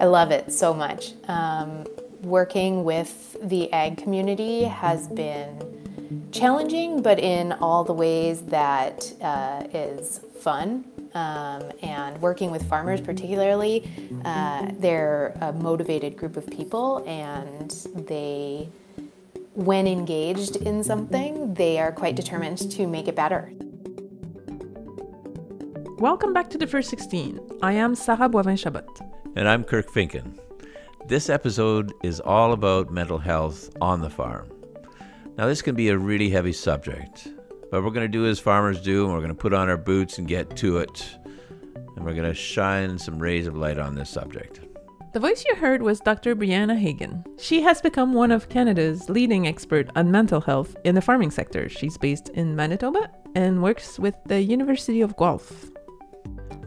I love it so much. Um, working with the ag community has been challenging, but in all the ways that uh, is fun. Um, and working with farmers, particularly, uh, they're a motivated group of people, and they, when engaged in something, they are quite determined to make it better. Welcome back to the First 16. I am Sarah Boivin Chabot. And I'm Kirk Finken. This episode is all about mental health on the farm. Now, this can be a really heavy subject, but we're going to do as farmers do, and we're going to put on our boots and get to it. And we're going to shine some rays of light on this subject. The voice you heard was Dr. Briana Hagen. She has become one of Canada's leading experts on mental health in the farming sector. She's based in Manitoba and works with the University of Guelph.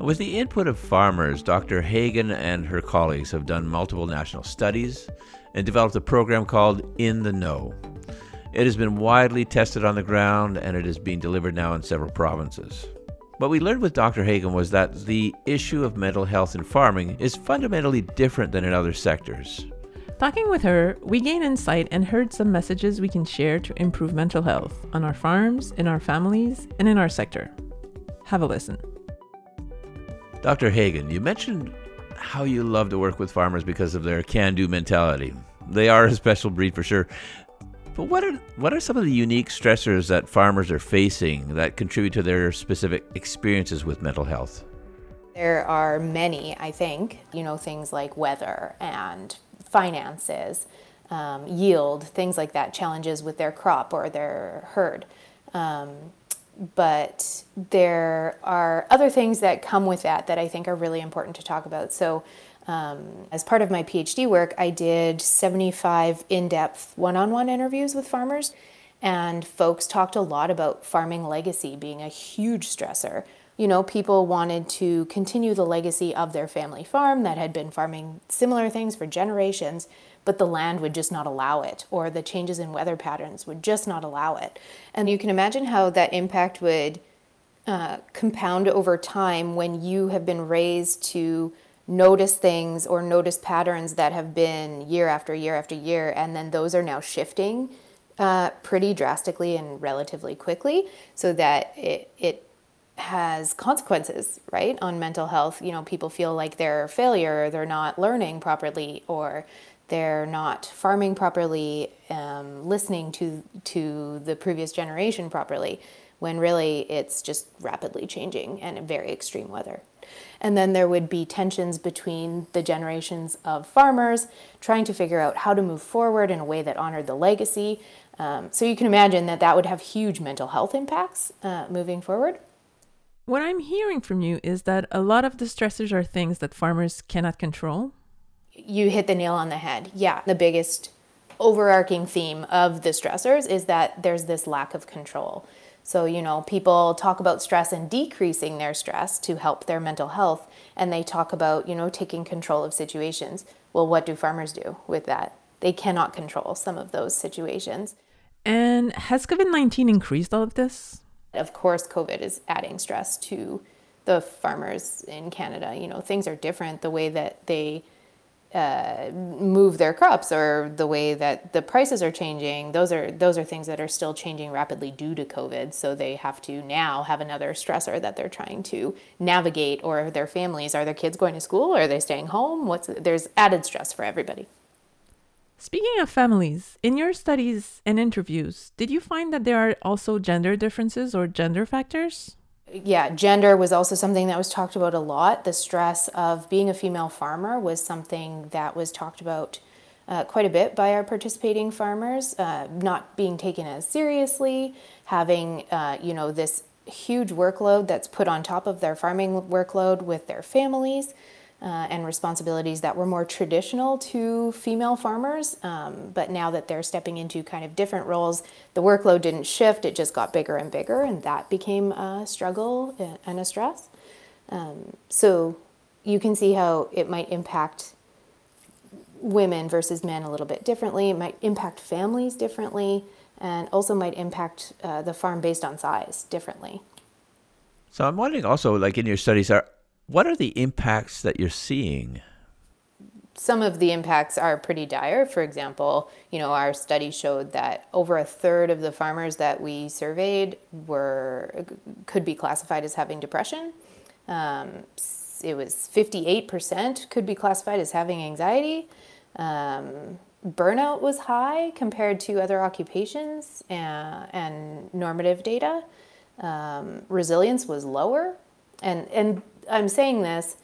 With the input of farmers, Dr. Hagen and her colleagues have done multiple national studies and developed a program called In the Know. It has been widely tested on the ground and it is being delivered now in several provinces. What we learned with Dr. Hagen was that the issue of mental health in farming is fundamentally different than in other sectors. Talking with her, we gained insight and heard some messages we can share to improve mental health on our farms, in our families, and in our sector. Have a listen. Dr. Hagen, you mentioned how you love to work with farmers because of their can do mentality. They are a special breed for sure. But what are what are some of the unique stressors that farmers are facing that contribute to their specific experiences with mental health? There are many, I think, you know, things like weather and finances, um, yield, things like that, challenges with their crop or their herd. Um, but there are other things that come with that that I think are really important to talk about. So, um, as part of my PhD work, I did 75 in depth one on one interviews with farmers, and folks talked a lot about farming legacy being a huge stressor. You know, people wanted to continue the legacy of their family farm that had been farming similar things for generations but the land would just not allow it, or the changes in weather patterns would just not allow it. And you can imagine how that impact would uh, compound over time when you have been raised to notice things or notice patterns that have been year after year after year, and then those are now shifting uh, pretty drastically and relatively quickly, so that it, it has consequences, right, on mental health. You know, people feel like they're a failure, they're not learning properly, or they're not farming properly, um, listening to to the previous generation properly, when really it's just rapidly changing and very extreme weather. And then there would be tensions between the generations of farmers trying to figure out how to move forward in a way that honored the legacy. Um, so you can imagine that that would have huge mental health impacts uh, moving forward. What I'm hearing from you is that a lot of the stressors are things that farmers cannot control you hit the nail on the head. Yeah, the biggest overarching theme of the stressors is that there's this lack of control. So, you know, people talk about stress and decreasing their stress to help their mental health, and they talk about, you know, taking control of situations. Well, what do farmers do with that? They cannot control some of those situations. And has COVID 19 increased all of this? Of course, COVID is adding stress to the farmers in Canada. You know, things are different. The way that they uh, move their crops or the way that the prices are changing those are those are things that are still changing rapidly due to covid. So they have to now have another stressor that they're trying to navigate or their families are their kids going to school? Or are they staying home? What's there's added stress for everybody. Speaking of families, in your studies and interviews, did you find that there are also gender differences or gender factors? Yeah, gender was also something that was talked about a lot. The stress of being a female farmer was something that was talked about uh, quite a bit by our participating farmers. Uh, not being taken as seriously, having uh, you know this huge workload that's put on top of their farming workload with their families uh, and responsibilities that were more traditional to female farmers. Um, but now that they're stepping into kind of different roles, the workload didn't shift, it just got bigger and bigger, and that became a struggle and a stress. Um, so you can see how it might impact women versus men a little bit differently. It might impact families differently, and also might impact uh, the farm based on size differently. So I'm wondering also, like in your studies, are what are the impacts that you're seeing? some of the impacts are pretty dire. For example, you know, our study showed that over a third of the farmers that we surveyed were could be classified as having depression. Um, it was 58% could be classified as having anxiety. Um, burnout was high compared to other occupations and, and normative data. Um, resilience was lower. And, and I'm saying this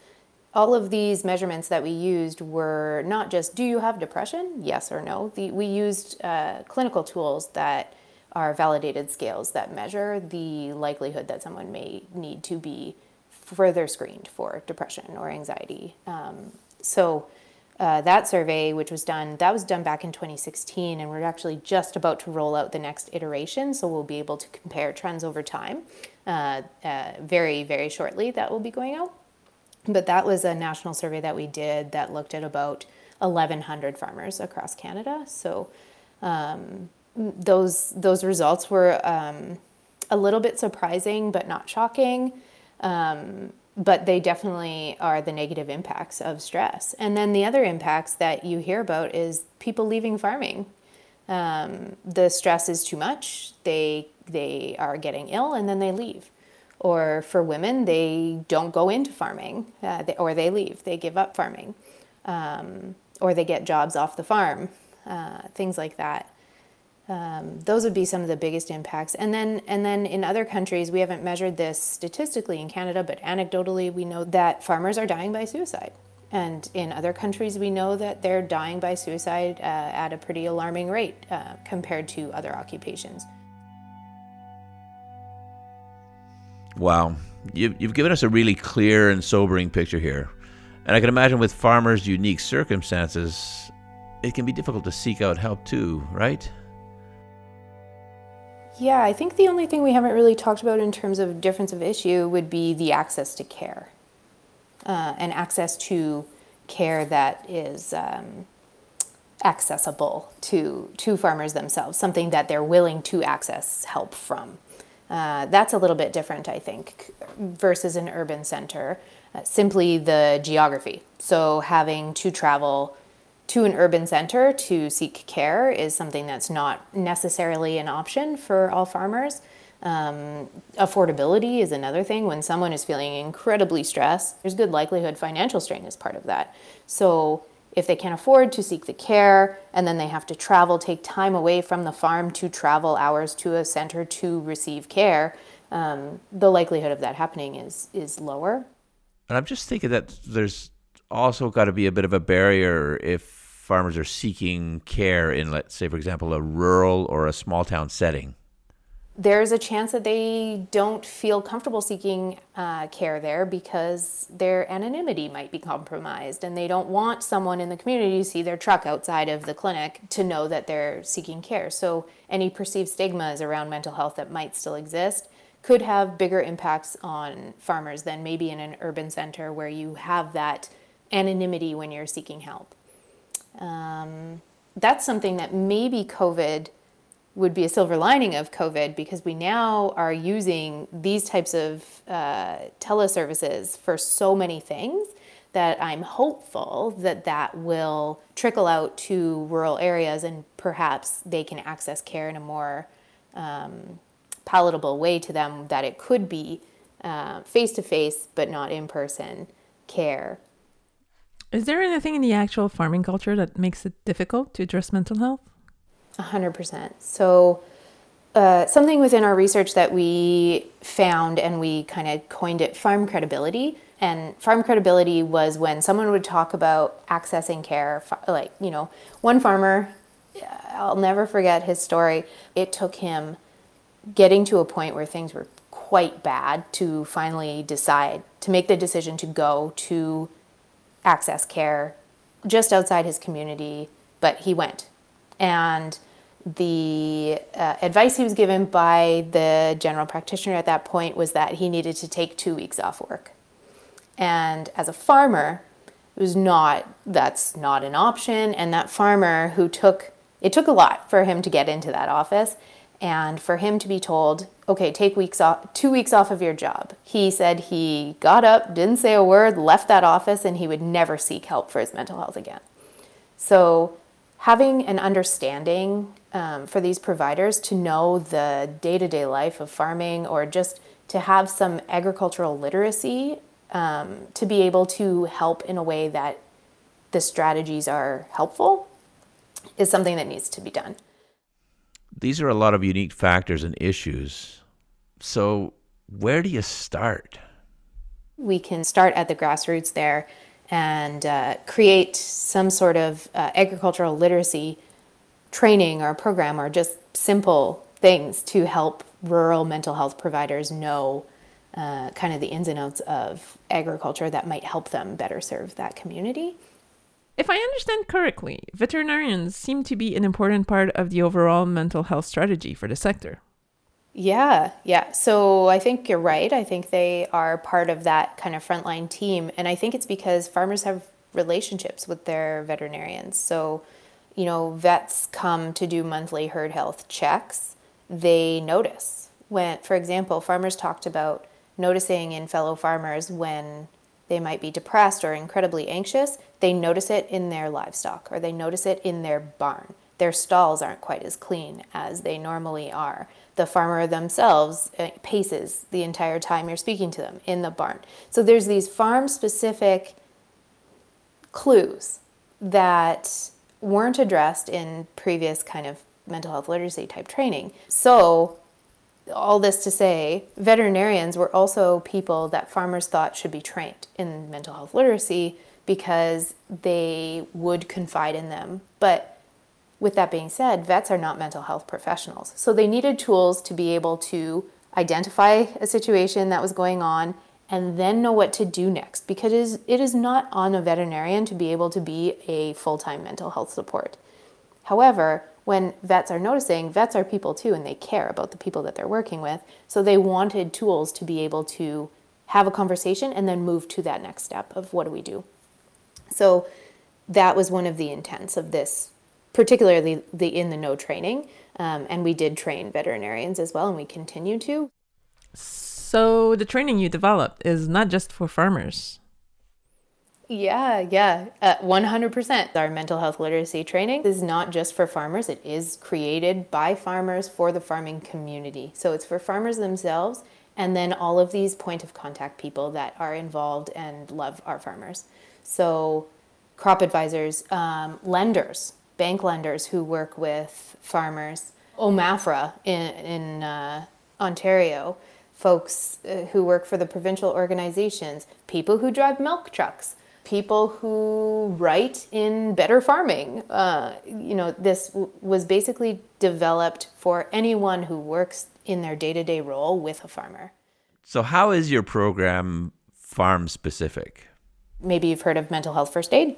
all of these measurements that we used were not just do you have depression? Yes or no. The, we used uh, clinical tools that are validated scales that measure the likelihood that someone may need to be further screened for depression or anxiety. Um, so uh, that survey which was done that was done back in 2016 and we're actually just about to roll out the next iteration so we'll be able to compare trends over time uh, uh very very shortly that will be going out but that was a national survey that we did that looked at about 1,100 farmers across Canada. So um, those those results were um, a little bit surprising, but not shocking. Um, but they definitely are the negative impacts of stress. And then the other impacts that you hear about is people leaving farming. Um, the stress is too much. They they are getting ill and then they leave. Or for women, they don't go into farming uh, they, or they leave, they give up farming. Um, or they get jobs off the farm, uh, things like that. Um, those would be some of the biggest impacts. And then, and then in other countries, we haven't measured this statistically in Canada, but anecdotally, we know that farmers are dying by suicide. And in other countries, we know that they're dying by suicide uh, at a pretty alarming rate uh, compared to other occupations. Wow. You've, you've given us a really clear and sobering picture here. And I can imagine with farmers' unique circumstances, it can be difficult to seek out help too, right? Yeah, I think the only thing we haven't really talked about in terms of difference of issue would be the access to care uh, and access to care that is um, accessible to, to farmers themselves, something that they're willing to access help from. Uh, that's a little bit different, I think, versus an urban center. Uh, simply the geography. So having to travel to an urban center to seek care is something that's not necessarily an option for all farmers. Um, affordability is another thing. When someone is feeling incredibly stressed, there's good likelihood financial strain is part of that. So if they can't afford to seek the care and then they have to travel, take time away from the farm to travel hours to a center to receive care, um, the likelihood of that happening is is lower. And I'm just thinking that there's also got to be a bit of a barrier if farmers are seeking care in, let's say, for example, a rural or a small town setting there's a chance that they don't feel comfortable seeking uh, care there because their anonymity might be compromised and they don't want someone in the community to see their truck outside of the clinic to know that they're seeking care. So, any perceived stigmas around mental health that might still exist could have bigger impacts on farmers than maybe in an urban center where you have that anonymity when you're seeking help. Um, that's something that maybe COVID would be a silver lining of COVID because we now are using these types of uh, teleservices for so many things that I'm hopeful that that will trickle out to rural areas and perhaps they can access care in a more um, palatable way to them, that it could be face to face but not in person care. Is there anything in the actual farming culture that makes it difficult to address mental health? A 100%. So, uh, something within our research that we found and we kind of coined it farm credibility. And farm credibility was when someone would talk about accessing care, like, you know, one farmer, I'll never forget his story. It took him getting to a point where things were quite bad to finally decide to make the decision to go to access care just outside his community, but he went. And the uh, advice he was given by the general practitioner at that point was that he needed to take two weeks off work. And as a farmer, it was not, that's not an option. And that farmer who took, it took a lot for him to get into that office and for him to be told, okay, take weeks off, two weeks off of your job. He said he got up, didn't say a word, left that office, and he would never seek help for his mental health again. So, having an understanding um, for these providers to know the day to day life of farming or just to have some agricultural literacy um, to be able to help in a way that the strategies are helpful is something that needs to be done. These are a lot of unique factors and issues. So, where do you start? We can start at the grassroots there and uh, create some sort of uh, agricultural literacy training or program or just simple things to help rural mental health providers know uh, kind of the ins and outs of agriculture that might help them better serve that community. If I understand correctly, veterinarians seem to be an important part of the overall mental health strategy for the sector. Yeah, yeah. So I think you're right. I think they are part of that kind of frontline team. And I think it's because farmers have relationships with their veterinarians. So, you know, vets come to do monthly herd health checks. They notice when, for example, farmers talked about noticing in fellow farmers when they might be depressed or incredibly anxious, they notice it in their livestock or they notice it in their barn. Their stalls aren't quite as clean as they normally are. The farmer themselves uh, paces the entire time you're speaking to them in the barn. So there's these farm specific clues that weren't addressed in previous kind of mental health literacy type training. So all this to say, veterinarians were also people that farmers thought should be trained in mental health literacy because they would confide in them. But with that being said, vets are not mental health professionals. So they needed tools to be able to identify a situation that was going on and then know what to do next because it is, it is not on a veterinarian to be able to be a full time mental health support. However, when vets are noticing, vets are people too, and they care about the people that they're working with. So they wanted tools to be able to have a conversation and then move to that next step of what do we do. So that was one of the intents of this, particularly the in the Know training. Um, and we did train veterinarians as well, and we continue to. So the training you developed is not just for farmers. Yeah, yeah, uh, 100%. Our mental health literacy training is not just for farmers, it is created by farmers for the farming community. So it's for farmers themselves and then all of these point of contact people that are involved and love our farmers. So, crop advisors, um, lenders, bank lenders who work with farmers, OMAFRA in, in uh, Ontario, folks uh, who work for the provincial organizations, people who drive milk trucks people who write in Better Farming. Uh, you know, this w- was basically developed for anyone who works in their day to day role with a farmer. So, how is your program farm specific? Maybe you've heard of mental health first aid.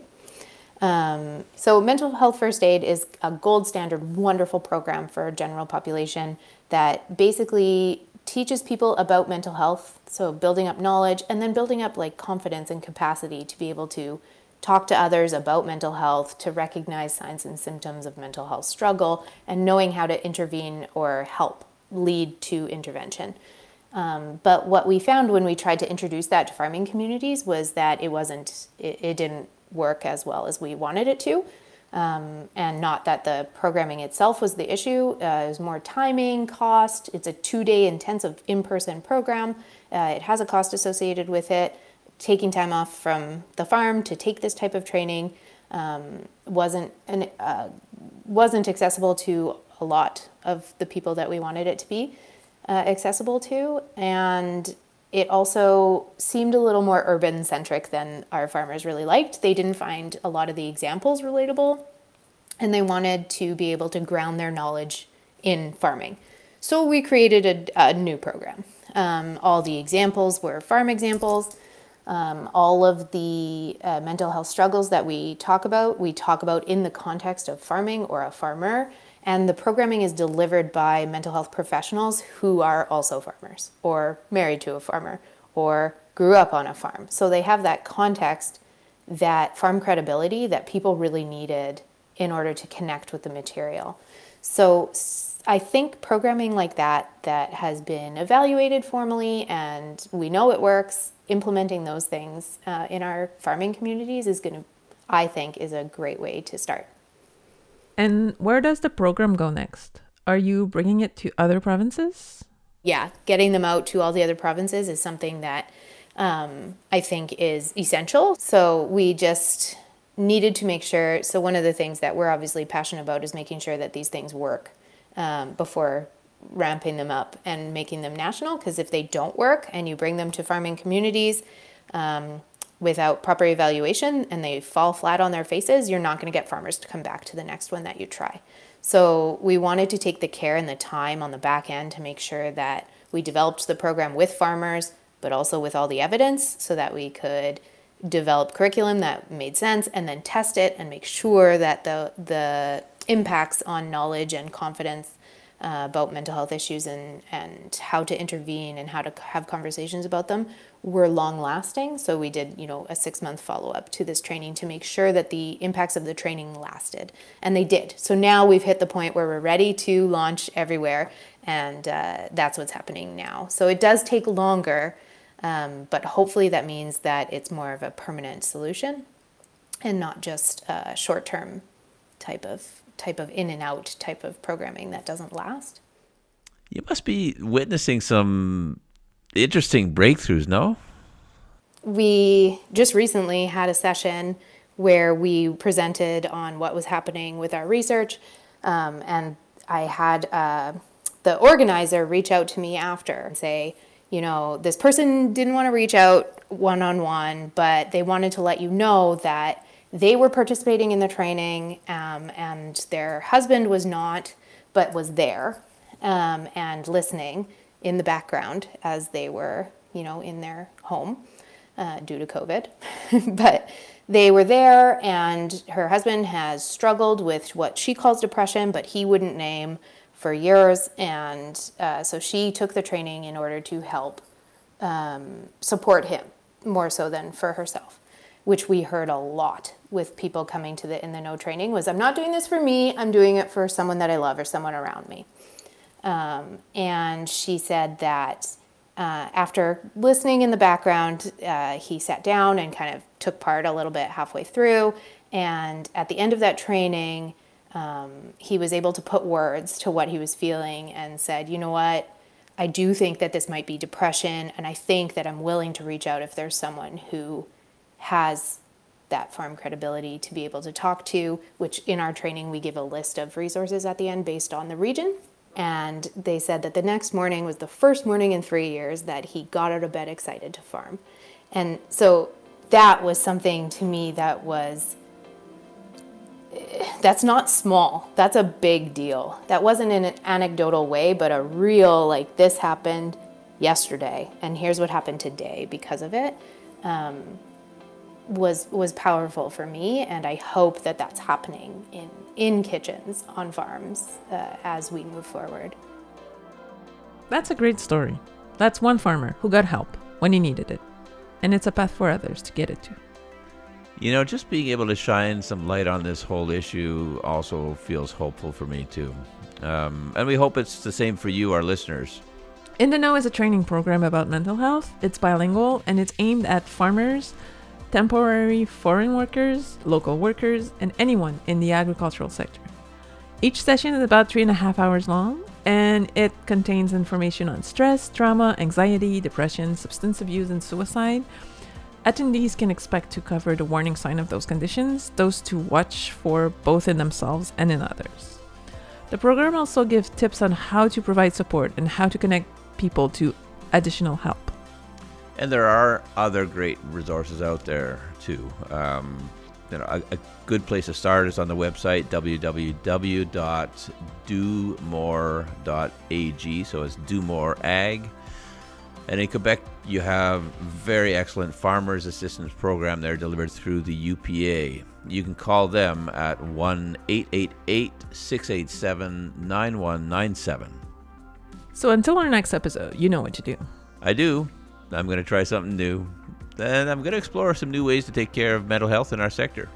Um, so, mental health first aid is a gold standard, wonderful program for general population that basically teaches people about mental health, so building up knowledge and then building up like confidence and capacity to be able to talk to others about mental health, to recognize signs and symptoms of mental health struggle, and knowing how to intervene or help lead to intervention. Um, but what we found when we tried to introduce that to farming communities was that it wasn't, it, it didn't work as well as we wanted it to. Um, and not that the programming itself was the issue. Uh, it was more timing, cost. It's a two day intensive in person program. Uh, it has a cost associated with it. Taking time off from the farm to take this type of training um, wasn't, an, uh, wasn't accessible to a lot of the people that we wanted it to be uh, accessible to. And it also seemed a little more urban centric than our farmers really liked. They didn't find a lot of the examples relatable, and they wanted to be able to ground their knowledge in farming. So we created a, a new program. Um, all the examples were farm examples. Um, all of the uh, mental health struggles that we talk about, we talk about in the context of farming or a farmer. And the programming is delivered by mental health professionals who are also farmers or married to a farmer or grew up on a farm. So they have that context, that farm credibility that people really needed in order to connect with the material. So I think programming like that that has been evaluated formally and we know it works, implementing those things uh, in our farming communities is going to, I think, is a great way to start. And where does the program go next? Are you bringing it to other provinces? Yeah, getting them out to all the other provinces is something that um, I think is essential. So we just needed to make sure. So, one of the things that we're obviously passionate about is making sure that these things work um, before ramping them up and making them national. Because if they don't work and you bring them to farming communities, um, without proper evaluation and they fall flat on their faces, you're not going to get farmers to come back to the next one that you try. So we wanted to take the care and the time on the back end to make sure that we developed the program with farmers, but also with all the evidence so that we could develop curriculum that made sense and then test it and make sure that the the impacts on knowledge and confidence about mental health issues and, and how to intervene and how to have conversations about them were long lasting. So we did, you know, a six month follow up to this training to make sure that the impacts of the training lasted, and they did. So now we've hit the point where we're ready to launch everywhere, and uh, that's what's happening now. So it does take longer, um, but hopefully that means that it's more of a permanent solution, and not just a short term type of type of in and out type of programming that doesn't last. You must be witnessing some interesting breakthroughs, no? We just recently had a session where we presented on what was happening with our research, um, and I had uh, the organizer reach out to me after and say, you know, this person didn't want to reach out one on one, but they wanted to let you know that they were participating in the training um, and their husband was not, but was there um, and listening in the background as they were, you know, in their home uh, due to COVID. but they were there, and her husband has struggled with what she calls depression, but he wouldn't name for years. And uh, so she took the training in order to help um, support him more so than for herself, which we heard a lot with people coming to the in the Know training was I'm not doing this for me, I'm doing it for someone that I love or someone around me. Um, and she said that uh, after listening in the background, uh, he sat down and kind of took part a little bit halfway through. And at the end of that training, um, he was able to put words to what he was feeling and said, you know what? I do think that this might be depression, and I think that I'm willing to reach out if there's someone who has that farm credibility to be able to talk to, which in our training we give a list of resources at the end based on the region. And they said that the next morning was the first morning in three years that he got out of bed excited to farm. And so that was something to me that was that's not small. That's a big deal. That wasn't in an anecdotal way, but a real, like, this happened yesterday, and here's what happened today because of it. Um, was was powerful for me, and I hope that that's happening in in kitchens on farms uh, as we move forward. That's a great story. That's one farmer who got help when he needed it, and it's a path for others to get it to. You know, just being able to shine some light on this whole issue also feels hopeful for me too. Um, and we hope it's the same for you, our listeners. In the Know is a training program about mental health. It's bilingual and it's aimed at farmers temporary foreign workers, local workers, and anyone in the agricultural sector. Each session is about three and a half hours long, and it contains information on stress, trauma, anxiety, depression, substance abuse, and suicide. Attendees can expect to cover the warning sign of those conditions, those to watch for both in themselves and in others. The program also gives tips on how to provide support and how to connect people to additional help. And there are other great resources out there too. Um, you know, a, a, good place to start is on the website www.domore.ag. So it's do more ag. And in Quebec, you have very excellent farmers assistance program there delivered through the UPA. You can call them at 1 888 687 9197. So until our next episode, you know what to do. I do. I'm going to try something new. And I'm going to explore some new ways to take care of mental health in our sector.